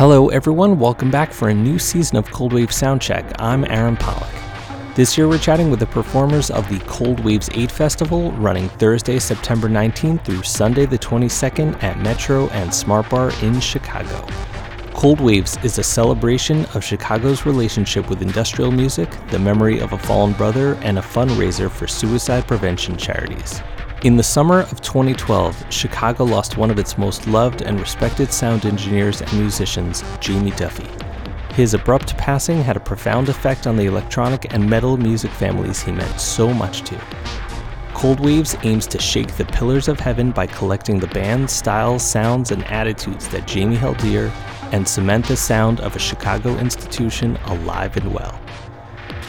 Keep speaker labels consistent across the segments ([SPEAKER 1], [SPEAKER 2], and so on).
[SPEAKER 1] Hello, everyone. Welcome back for a new season of Cold Wave Soundcheck. I'm Aaron Pollock. This year, we're chatting with the performers of the Cold Waves 8 Festival, running Thursday, September 19th through Sunday, the 22nd at Metro and Smart Bar in Chicago. Cold Waves is a celebration of Chicago's relationship with industrial music, the memory of a fallen brother, and a fundraiser for suicide prevention charities. In the summer of 2012, Chicago lost one of its most loved and respected sound engineers and musicians, Jamie Duffy. His abrupt passing had a profound effect on the electronic and metal music families he meant so much to. Cold Waves aims to shake the pillars of heaven by collecting the bands, styles, sounds, and attitudes that Jamie held dear and cement the sound of a Chicago institution alive and well.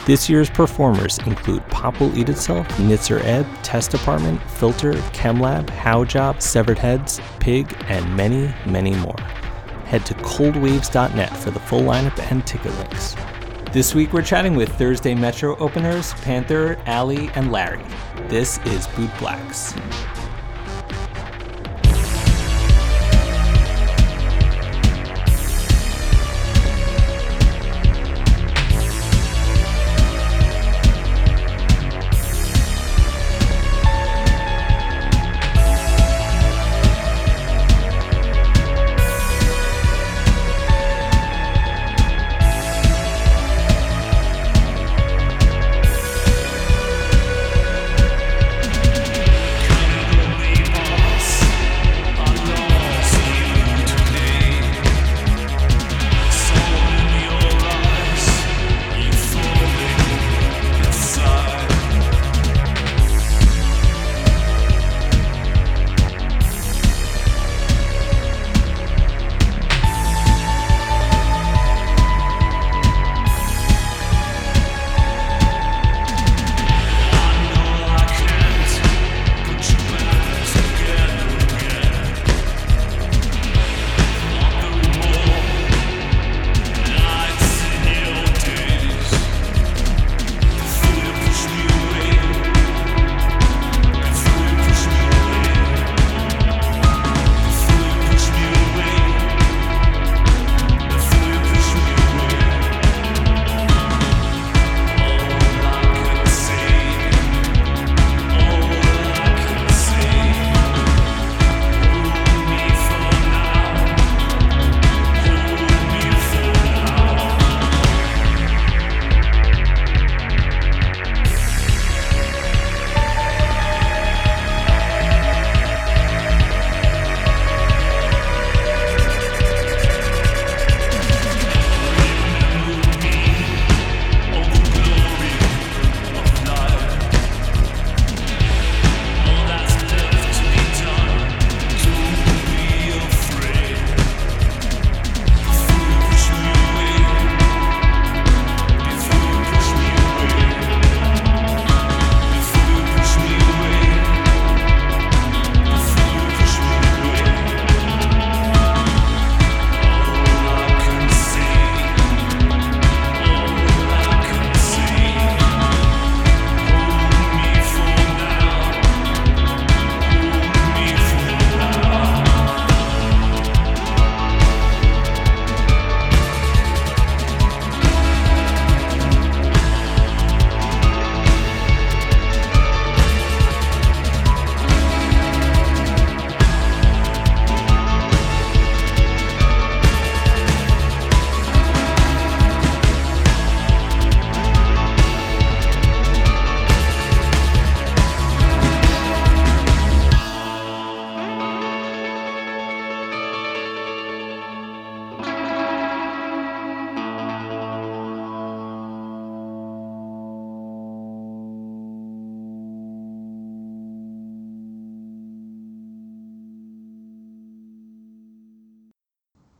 [SPEAKER 1] This year's performers include Pop Will Eat Itself, Nitzer Ebb, Test Department, Filter, ChemLab, Haujobb, Severed Heads, Pig, and many, many more. Head to coldwaves.net for the full lineup and ticket links. This week we're chatting with Thursday Metro openers Panther, Ali, and Larry. This is Boot Blacks.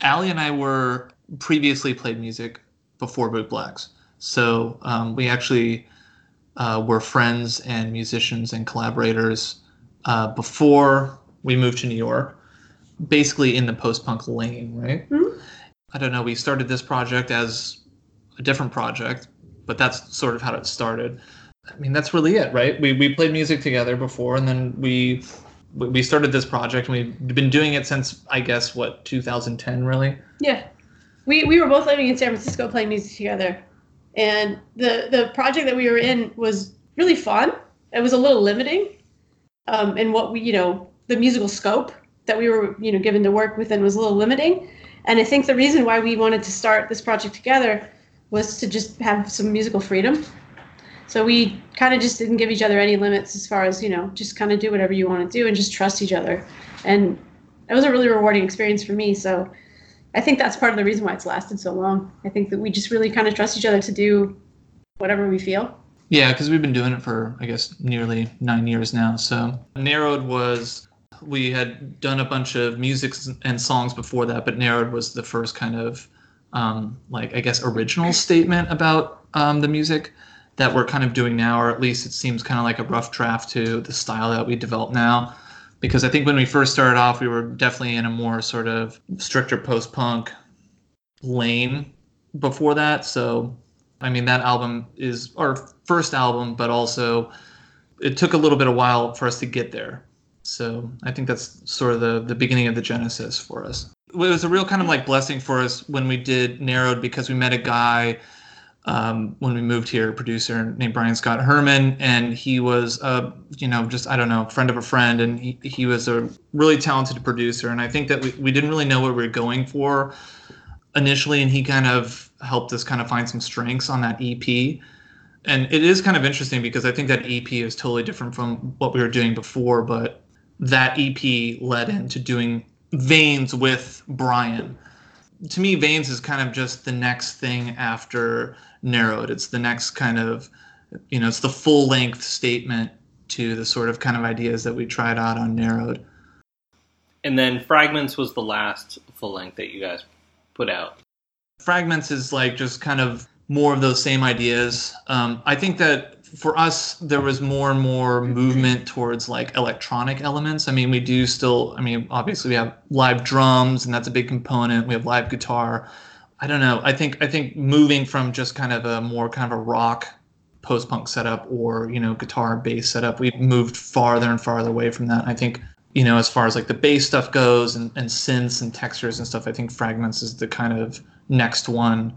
[SPEAKER 2] Ali and I were previously played music before Bootblacks, so um, we actually uh, were friends and musicians and collaborators uh, before we moved to New York. Basically, in the post-punk lane, right? Mm-hmm. I don't know. We started this project as a different project, but that's sort of how it started. I mean, that's really it, right? We we played music together before, and then we we started this project and we've been doing it since I guess what 2010 really.
[SPEAKER 3] Yeah. we we were both living in San Francisco playing music together, and the the project that we were in was really fun. It was a little limiting, um, in what we you know the musical scope that we were you know given to work within was a little limiting, and I think the reason why we wanted to start this project together was to just have some musical freedom. So we kind of just didn't give each other any limits as far as you know just kind of do whatever you want to do and just trust each other, and it was a really rewarding experience for me. So I think that's part of the reason why it's lasted so long. I think that we just really kind of trust each other to do whatever we feel.
[SPEAKER 2] Yeah, because we've been doing it for I guess nearly nine years now. So narrowed was we had done a bunch of music and songs before that, but narrowed was the first kind of um, like I guess original statement about um, the music that we're kind of doing now, or at least it seems kind of like a rough draft to the style that we develop now because I think when we first started off, we were definitely in a more sort of stricter post punk lane before that. So, I mean, that album is our first album, but also it took a little bit of while for us to get there. So, I think that's sort of the, the beginning of the genesis for us. It was a real kind of like blessing for us when we did Narrowed because we met a guy um, when we moved here, a producer named Brian Scott Herman, and he was, a, you know, just I don't know, friend of a friend, and he, he was a really talented producer. And I think that we, we didn't really know what we were going for initially, and he kind of helped us kind of find some strengths on that EP. And it is kind of interesting because I think that EP is totally different from what we were doing before, but that EP led into doing Veins with Brian to me, Veins is kind of just the next thing after narrowed. It's the next kind of, you know, it's the full length statement to the sort of kind of ideas that we tried out on narrowed.
[SPEAKER 1] And then Fragments was the last full length that you guys put out.
[SPEAKER 2] Fragments is like just kind of more of those same ideas. Um, I think that for us there was more and more movement towards like electronic elements i mean we do still i mean obviously we have live drums and that's a big component we have live guitar I don't know. I think I think moving from just kind of a more kind of a rock post punk setup or you know guitar bass setup, we've moved farther and farther away from that. I think you know as far as like the bass stuff goes and, and synths and textures and stuff, I think Fragments is the kind of next one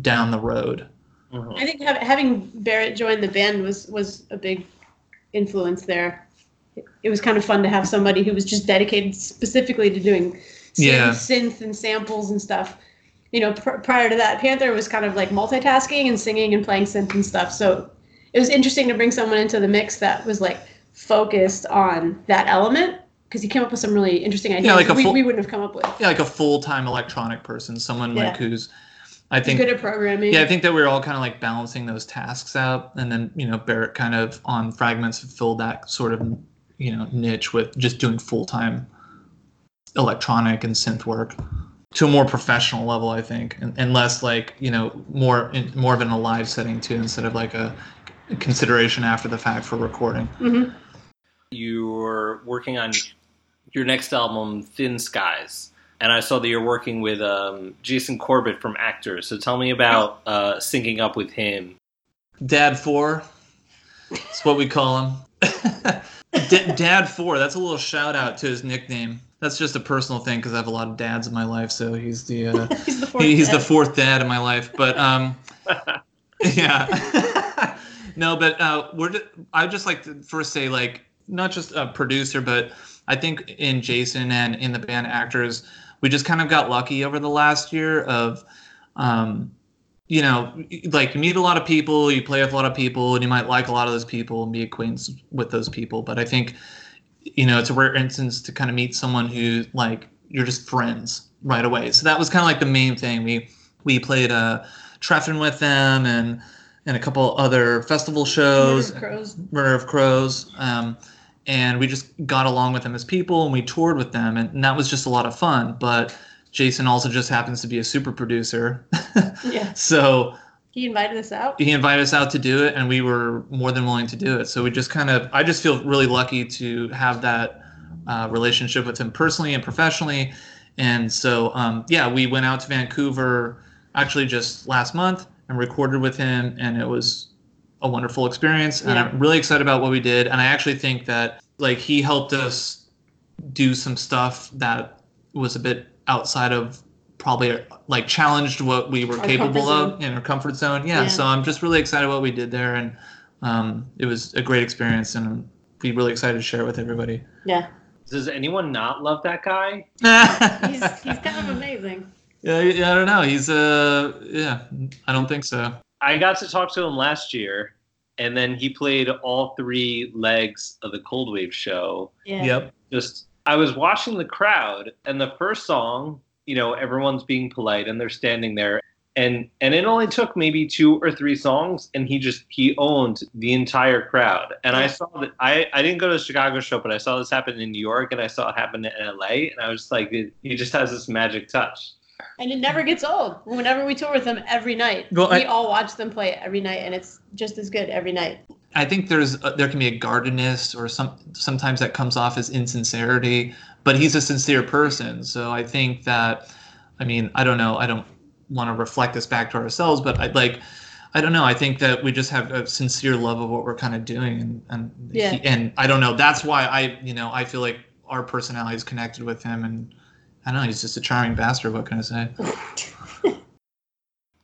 [SPEAKER 2] down the road.
[SPEAKER 3] Mm-hmm. I think having Barrett join the band was was a big influence there. It was kind of fun to have somebody who was just dedicated specifically to doing synth, yeah. synth and samples and stuff you know, pr- prior to that, Panther was kind of like multitasking and singing and playing synth and stuff. So it was interesting to bring someone into the mix that was like focused on that element because he came up with some really interesting ideas yeah, like we, full, we wouldn't have come up with.
[SPEAKER 2] Yeah, like a full time electronic person, someone yeah. like who's. I think
[SPEAKER 3] good at programming.
[SPEAKER 2] Yeah, I think that we are all kind of like balancing those tasks out, and then you know Barrett kind of on fragments filled that sort of you know niche with just doing full time electronic and synth work to a more professional level, I think, and, and less like you know more in, more of in a live setting too, instead of like a consideration after the fact for recording.
[SPEAKER 3] Mm-hmm.
[SPEAKER 1] You're working on your next album, Thin Skies, and I saw that you're working with um, Jason Corbett from Actors. So tell me about uh, syncing up with him.
[SPEAKER 2] Dad Four, that's what we call him. D- Dad Four. That's a little shout out to his nickname that's just a personal thing because I have a lot of dads in my life, so he's the uh, he's, the fourth, he, he's dad. the fourth dad in my life. But um, yeah, no, but uh, we're just, I would just like to first say like not just a producer, but I think in Jason and in the band actors, we just kind of got lucky over the last year of. Um, you know, like you meet a lot of people, you play with a lot of people, and you might like a lot of those people and be acquainted with those people. But I think you know, it's a rare instance to kind of meet someone who like you're just friends right away. So that was kind of like the main thing. We we played uh, Treffen with them and and a couple other festival shows.
[SPEAKER 3] Murder of Crows.
[SPEAKER 2] Murder of Crows. Um, and we just got along with them as people and we toured with them and, and that was just a lot of fun. But Jason also just happens to be a super producer.
[SPEAKER 3] yeah.
[SPEAKER 2] So
[SPEAKER 3] he invited us out.
[SPEAKER 2] He invited us out to do it, and we were more than willing to do it. So we just kind of, I just feel really lucky to have that uh, relationship with him personally and professionally. And so, um, yeah, we went out to Vancouver actually just last month and recorded with him, and it was a wonderful experience. And yeah. I'm really excited about what we did. And I actually think that like he helped us do some stuff that was a bit outside of probably like challenged what we were
[SPEAKER 3] Our
[SPEAKER 2] capable of in our comfort zone. Yeah,
[SPEAKER 3] Yeah.
[SPEAKER 2] so I'm just really excited what we did there, and um, it was a great experience, and I'm be really excited to share it with everybody.
[SPEAKER 3] Yeah,
[SPEAKER 4] Does anyone not love that guy?
[SPEAKER 3] he's he's kind of amazing.
[SPEAKER 2] Yeah, yeah, I don't know. He's uh, yeah, I don't think so.
[SPEAKER 4] I got to talk to him last year, and then he played all three legs of the Cold Wave show.
[SPEAKER 3] Yeah.
[SPEAKER 2] Yep.
[SPEAKER 4] Just, I was watching the crowd, and the first song, you know, everyone's being polite and they're standing there. And, and it only took maybe two or three songs, and he just he owned the entire crowd. And I saw that I, I didn't go to the Chicago show, but I saw this happen in New York, and I saw it happen in LA, and I was just like, he just has this magic touch.
[SPEAKER 3] And it never gets old. Whenever we tour with them every night,
[SPEAKER 2] Well,
[SPEAKER 3] we
[SPEAKER 2] I-
[SPEAKER 3] all watch them play every night, and it's just as good every night.
[SPEAKER 2] I think there's uh, there can be a guardedness or some sometimes that comes off as insincerity, but he's a sincere person. So I think that, I mean, I don't know, I don't want to reflect this back to ourselves, but I like, I don't know, I think that we just have a sincere love of what we're kind of doing, and and
[SPEAKER 3] Yeah.
[SPEAKER 2] he, and I don't know, that's why I you know I feel like our personality is connected with him, and I don't know, he's just a charming bastard. What can I say?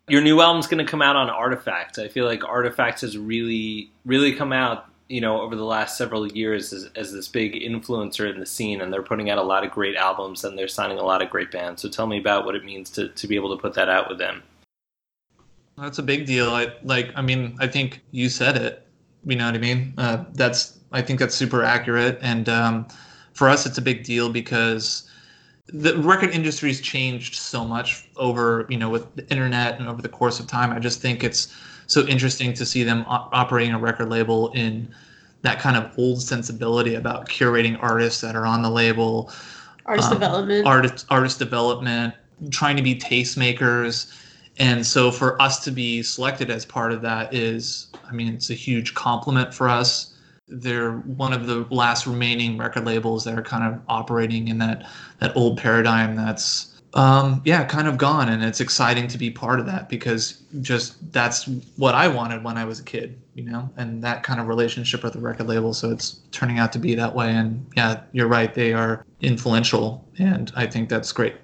[SPEAKER 4] your new album's going to come out on Artoffact. I feel like Artoffact has really, really come out, you know, over the last several years as, as this big influencer in the scene, and they're putting out a lot of great albums and they're signing a lot of great bands. So tell me about what it means to, to be able to put that out with them.
[SPEAKER 2] That's a big deal. I like. I mean, I think you said it. You know what I mean? Uh, that's. I think that's super accurate. And um, for us, it's a big deal because the record industry's changed so much over you know with the internet and over the course of time. I just think it's so interesting to see them o- operating a record label in that kind of old sensibility about curating artists that are on the label,
[SPEAKER 3] Artist
[SPEAKER 2] Um,
[SPEAKER 3] development.
[SPEAKER 2] artist artist development, trying to be tastemakers. And so for us to be selected as part of that is, I mean, it's a huge compliment for us. They're one of the last remaining record labels that are kind of operating in that that old paradigm that's um, yeah, kind of gone. And it's exciting to be part of that because just that's what I wanted when I was a kid, you know, and that kind of relationship with the record label. So it's turning out to be that way. And yeah, you're right. They are influential. And I think that's great.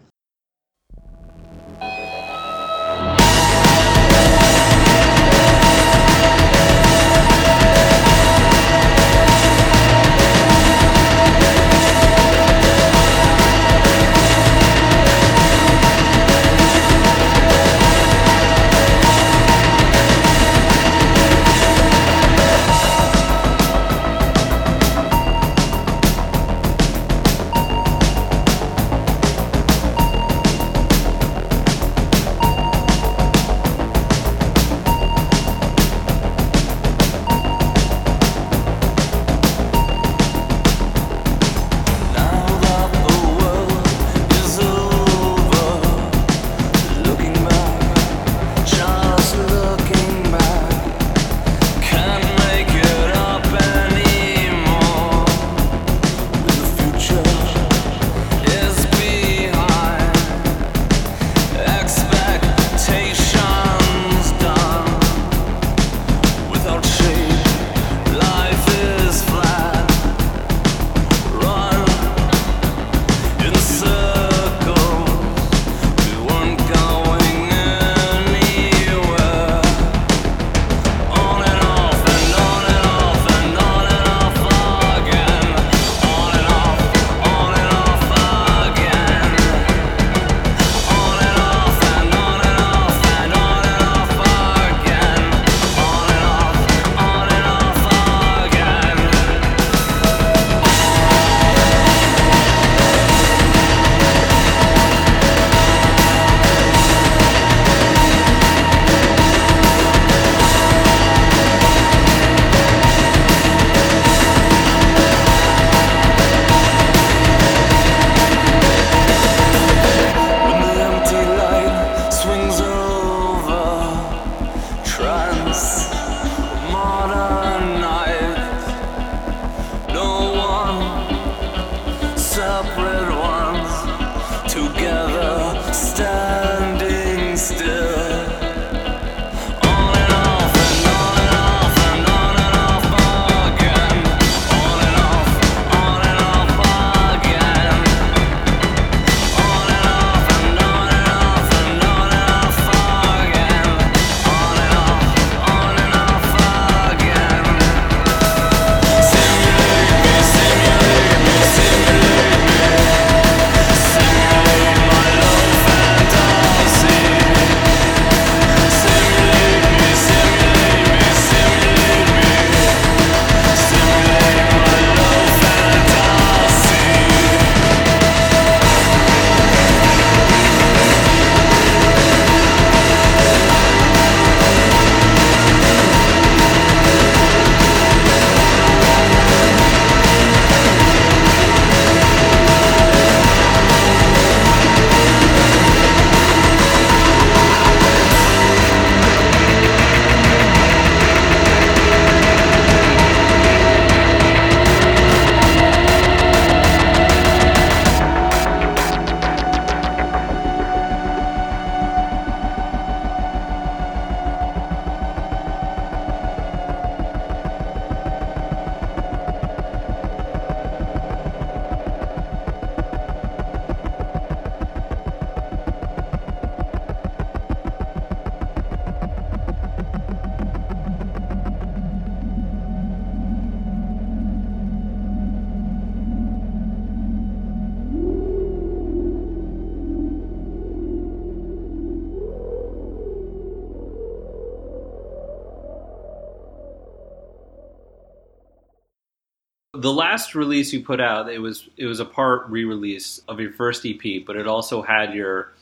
[SPEAKER 4] The last release you put out, it was it was a part re-release of your first EP, but it also had your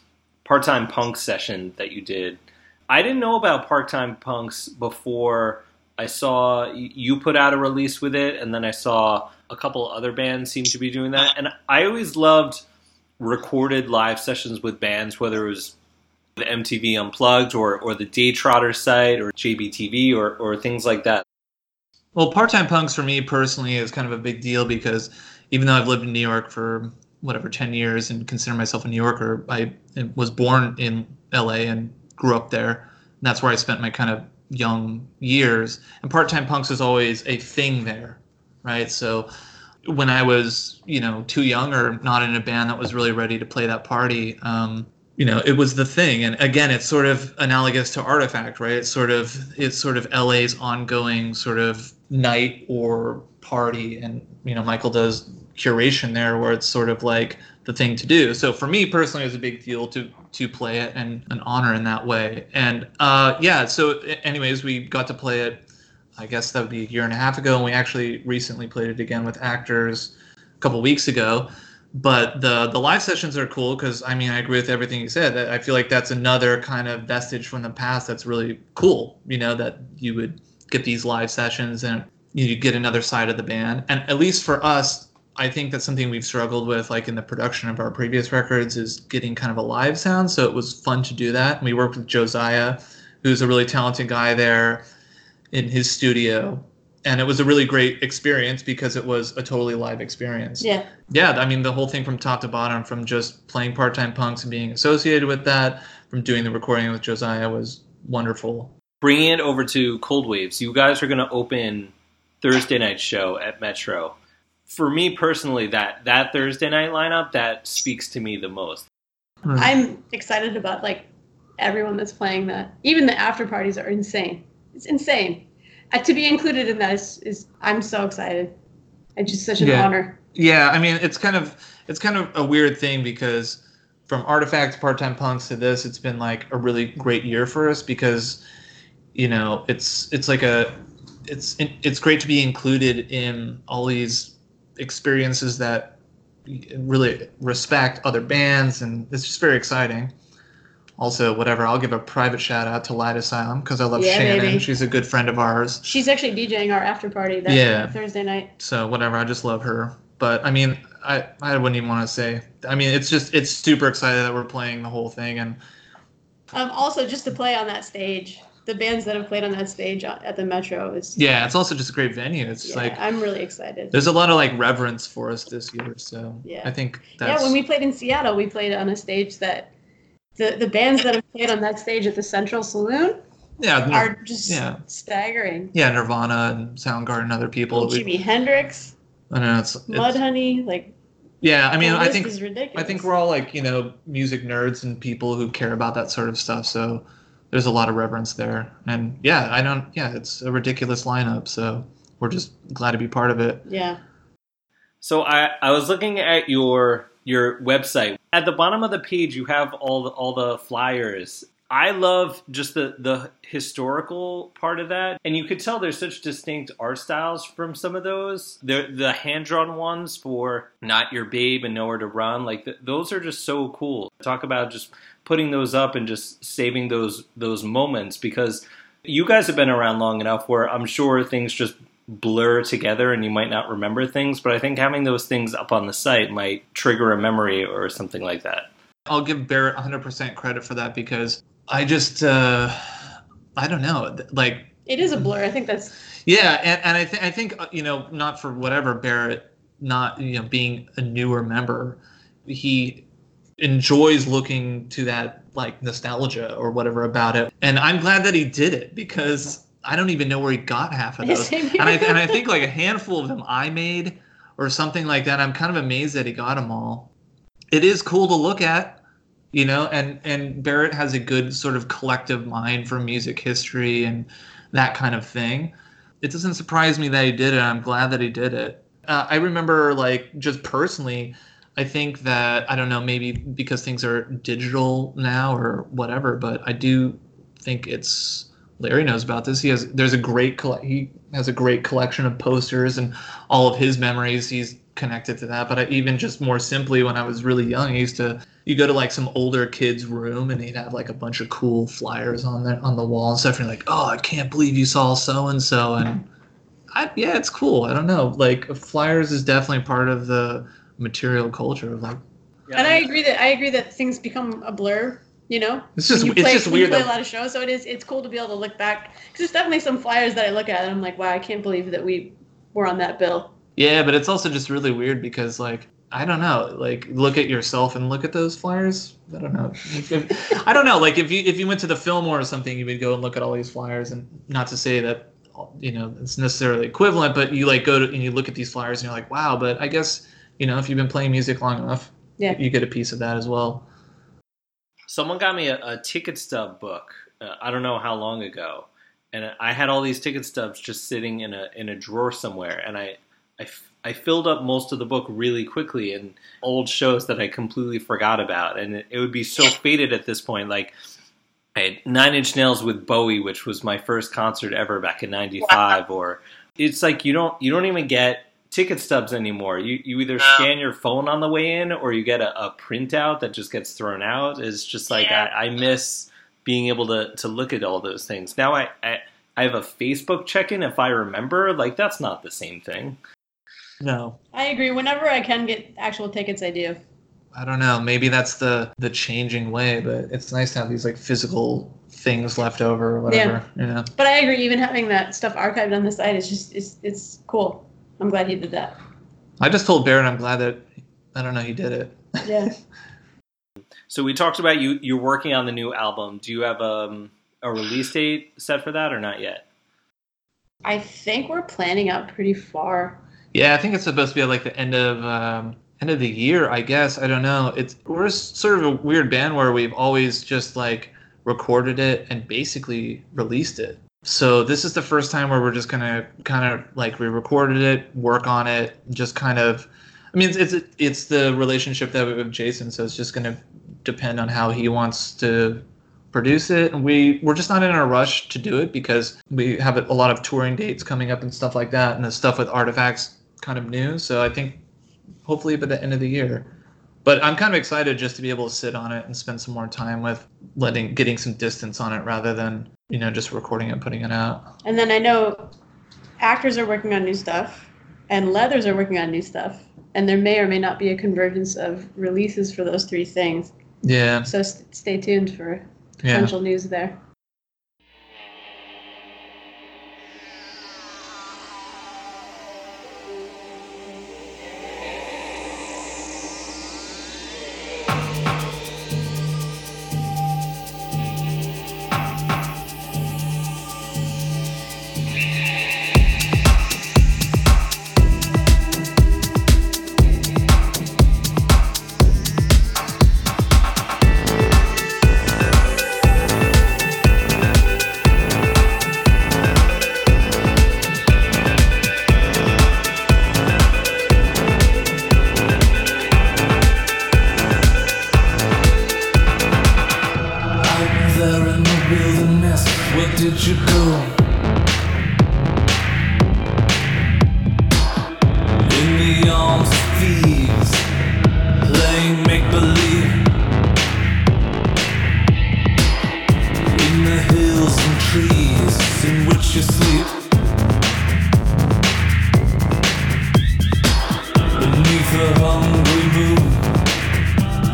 [SPEAKER 4] part-time punk session that you did. I didn't know about part-time punks before I saw you put out a release with it, and then I saw a couple other bands seem to be doing that. And I always loved recorded live sessions with bands, whether it was the MTV Unplugged or, or the Daytrotter site or JBTV or, or things like that.
[SPEAKER 2] Well, part time punks for me personally is kind of a big deal because even though I've lived in New York for whatever 10 years and consider myself a New Yorker, I was born in LA and grew up there. And that's where I spent my kind of young years. And part time punks is always a thing there, right? So when I was, you know, too young or not in a band that was really ready to play that party, um, you know, it was the thing. And again, it's sort of analogous to Artoffact, right? It's sort of it's sort of LA's ongoing sort of night or party, and you know, Michael does curation there where it's sort of like the thing to do. So for me personally, it was a big deal to to play it and an honor in that way. And uh, yeah, so anyways, we got to play it. I guess that would be a year and a half ago, and we actually recently played it again with actors a couple weeks ago but the the live sessions are cool because I mean I agree with everything you said. I feel like that's another kind of vestige from the past that's really cool. You know that you would get these live sessions and you get another side of the band. And at least for us, I think that's something we've struggled with, like in the production of our previous records, is getting kind of a live sound. So it was fun to do that. And we worked with Josiah, who's a really talented guy there in his studio and it was a really great experience because it was a totally live experience.
[SPEAKER 3] Yeah.
[SPEAKER 2] Yeah, I mean the whole thing from top to bottom, from just playing part-time punks and being associated with that, from doing the recording with Josiah was wonderful.
[SPEAKER 4] Bringing it over to Cold Waves, you guys are going to open Thursday night show at Metro. For me personally, that that Thursday night lineup that speaks to me the most.
[SPEAKER 3] Hmm. I'm excited about like everyone that's playing that. Even the after parties are insane. It's insane uh, to be included in that is, is I'm so excited. It's just such an
[SPEAKER 2] yeah.
[SPEAKER 3] honor.
[SPEAKER 2] Yeah, I mean it's kind of it's kind of a weird thing because from Artoffact Part Time Punks to this, it's been like a really great year for us because you know it's it's like a it's it's great to be included in all these experiences that really respect other bands and it's just very exciting. Also whatever i'll give a private shout out to light asylum because i love yeah, shannon. baby. she's a good friend of ours.
[SPEAKER 3] She's actually djing our after party that yeah. thursday night.
[SPEAKER 2] So whatever i just love her. But i mean i i wouldn't even want to say i mean it's just it's super excited that we're playing the whole thing and
[SPEAKER 3] um also just to play on that stage the bands that have played on that stage at the metro is
[SPEAKER 2] yeah it's also just a great venue it's yeah, like
[SPEAKER 3] i'm really excited
[SPEAKER 2] there's a lot of like reverence for us this year so yeah i think
[SPEAKER 3] yeah when we played in seattle we played on a stage that the the bands that have played on that stage at the Central Saloon
[SPEAKER 2] yeah,
[SPEAKER 3] are just yeah. staggering.
[SPEAKER 2] Yeah, Nirvana and Soundgarden and other people.
[SPEAKER 3] Jimi Hendrix.
[SPEAKER 2] I know it's, it's
[SPEAKER 3] Mudhoney, like.
[SPEAKER 2] Yeah, I mean, I think I think we're all like you know music nerds and people who care about that sort of stuff. So there's a lot of reverence there, and yeah, I don't. Yeah, it's a ridiculous lineup. So we're just glad to be part of it.
[SPEAKER 3] Yeah.
[SPEAKER 4] So I I was looking at your your website. At the bottom of the page, you have all the, all the flyers. I love just the the historical part of that, and you could tell there's such distinct art styles from some of those. The the hand drawn ones for "Not Your Babe" and "Nowhere to Run," like the, those are just so cool. Talk about just putting those up and just saving those those moments because you guys have been around long enough where I'm sure things just blur together and you might not remember things, but I think having those things up on the site might trigger a memory or something like that.
[SPEAKER 2] I'll give Barrett 100% credit for that because I just, uh, I don't know, like.
[SPEAKER 3] It is a blur. I think that's.
[SPEAKER 2] Yeah, and, and I, th- I think, uh, you know, not for whatever Barrett, not, you know, being a newer member, he enjoys looking to that like nostalgia or whatever about it. And I'm glad that he did it because I don't even know where he got half of those. and I and I think like a handful of them I made or something like that. I'm kind of amazed that he got them all. It is cool to look at, you know, and and Barrett has a good sort of collective mind for music history and that kind of thing. It doesn't surprise me that he did it. I'm glad that he did it. Uh, I remember like just personally, I think that I don't know maybe because things are digital now or whatever, but I do think it's Larry knows about this. He has there's a great he has a great collection of posters and all of his memories. He's connected to that. But I, even just more simply, when I was really young, I used to you go to like some older kid's room and he'd have like a bunch of cool flyers on there on the wall and stuff. And you're like, oh, I can't believe you saw so and so. And I, yeah, it's cool. I don't know. Like flyers is definitely part of the material culture of like.
[SPEAKER 3] And I agree that I agree that things become a blur. You know,
[SPEAKER 2] It's just
[SPEAKER 3] When you
[SPEAKER 2] it's
[SPEAKER 3] play,
[SPEAKER 2] just
[SPEAKER 3] when you play
[SPEAKER 2] that
[SPEAKER 3] a lot of shows, so it is. It's cool to be able to look back because there's definitely some flyers that I look at and I'm like, wow, I can't believe that we were on that bill.
[SPEAKER 2] Yeah, but it's also just really weird because like I don't know, like look at yourself and look at those flyers. I don't know. If- I don't know. Like if you if you went to the Fillmore or something, you would go and look at all these flyers, and not to say that you know it's necessarily equivalent, but you like go to and you look at these flyers and you're like, wow. But I guess you know if you've been playing music long enough,
[SPEAKER 3] Yeah.
[SPEAKER 2] you get a piece of that as well.
[SPEAKER 4] Someone got me a, a ticket stub book. Uh, I don't know how long ago, and I had all these ticket stubs just sitting in a in a drawer somewhere, and I I, f- I filled up most of the book really quickly in old shows that I completely forgot about, and it, it would be so faded at this point. Like I had Nine Inch Nails with Bowie, which was my first concert ever back in '95, or it's like you don't you don't even get ticket stubs anymore. You you either scan your phone on the way in or you get a, a printout that just gets thrown out. It's just like
[SPEAKER 3] Yeah.
[SPEAKER 4] I, I miss being able to to look at all those things. Now I, I I have a Facebook check in if I remember. Like that's not the same thing.
[SPEAKER 2] No,
[SPEAKER 3] I agree. Whenever I can get actual tickets, I do.
[SPEAKER 2] I don't know. Maybe that's the the changing way, but it's nice to have these like physical things left over or whatever. You know.
[SPEAKER 3] But I agree. Even having that stuff archived on the site is just it's it's cool. I'm glad he did that.
[SPEAKER 2] I just told Barrett I'm glad that I don't know he did it.
[SPEAKER 3] Yeah.
[SPEAKER 4] So we talked about you you're working on the new album. Do you have um, a release date set for that or not yet?
[SPEAKER 3] I think we're planning out pretty far.
[SPEAKER 2] Yeah, I think it's supposed to be like the end of um, end of the year. I guess I don't know. It's we're sort of a weird band where we've always just like recorded it and basically released it. So this is the first time where we're just gonna kind of like we recorded it, work on it, just kind of. I mean, it's it's, it's the relationship that we have with Jason, so it's just gonna depend on how he wants to produce it and we we're just not in a rush to do it because we have a lot of touring dates coming up and stuff like that and the stuff with Artoffacts kind of new so i think hopefully by the end of the year but i'm kind of excited just to be able to sit on it and spend some more time with letting getting some distance on it rather than you know just recording it and putting it out
[SPEAKER 3] And then I know actors are working on new stuff, and leathers are working on new stuff, and there may or may not be a convergence of releases for those three things.
[SPEAKER 2] yeah
[SPEAKER 3] So s- stay tuned for
[SPEAKER 2] yeah
[SPEAKER 3] potential news there.
[SPEAKER 5] Hungry moon,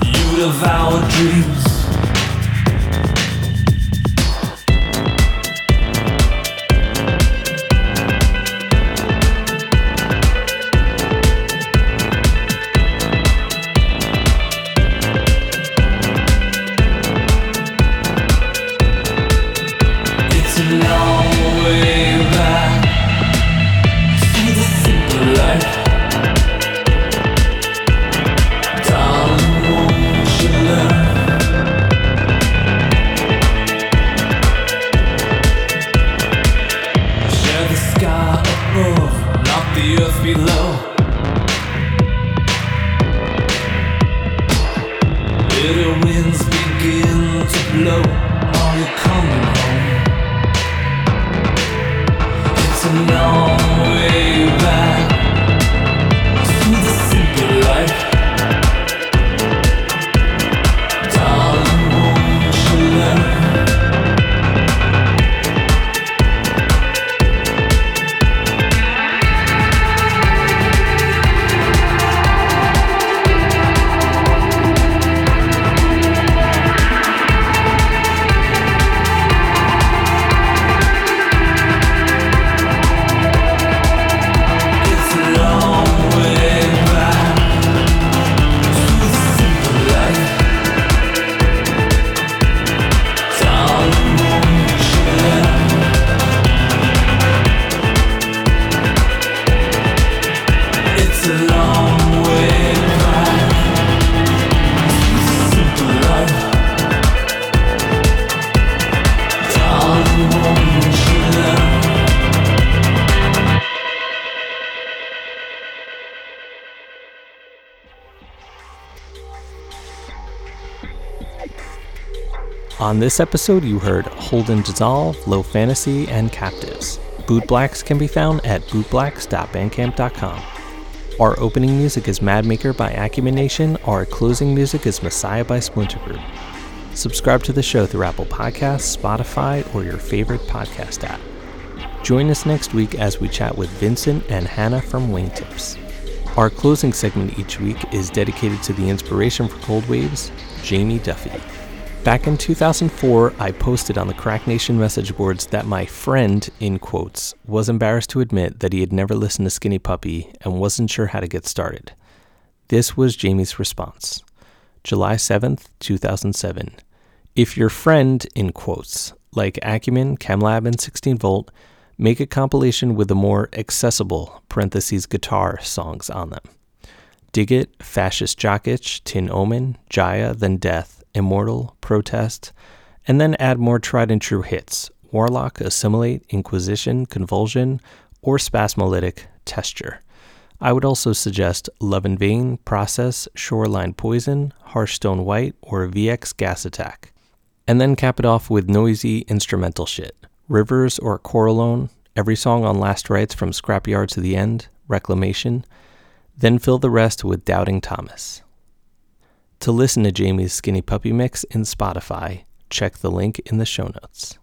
[SPEAKER 5] you devour dreams.
[SPEAKER 4] On this episode, you heard Holden Dissolve, Low Fantasy, and Captives. Bootblacks can be found at bootblacks.bandcamp.com. Our opening music is Madmaker by Acumen Nation. Our closing music is Messiah by Splinter Group. Subscribe to the show through Apple Podcasts, Spotify, or your favorite podcast app. Join us next week as we chat with Vincent and Hannah from Wingtips. Our closing segment each week is dedicated to the inspiration for Cold Waves, Jamie Duffy. Back in 2004, I posted on the Crack Nation message boards that my friend, in quotes, was embarrassed to admit that he had never listened to Skinny Puppy and wasn't sure how to get started. This was Jamie's response. July 7th, 2007. If your friend, in quotes, like Acumen, ChemLab, and 16 Volt, make a compilation with the more accessible, parentheses, guitar songs on them. Dig It, Fascist Jock Itch, Tin Omen, Jahya, Then Death, Immortal, Protest, and then add more tried and true hits Worlock, Assimilate, Inquisition, Convulsion, or Spasmolytic, Testure. I would also suggest Love in Vein, Process, Shore Lined Poison, Harsh Stone White, or VX Gas Attack. And then cap it off with noisy instrumental shit. Rivers or Coralone, every song on Last Rights from Scrapyard to the End, Reclamation. Then fill the rest with Doubting Thomas. To listen to Jamie's Skinny Puppy Mix in Spotify, check the link in the show notes.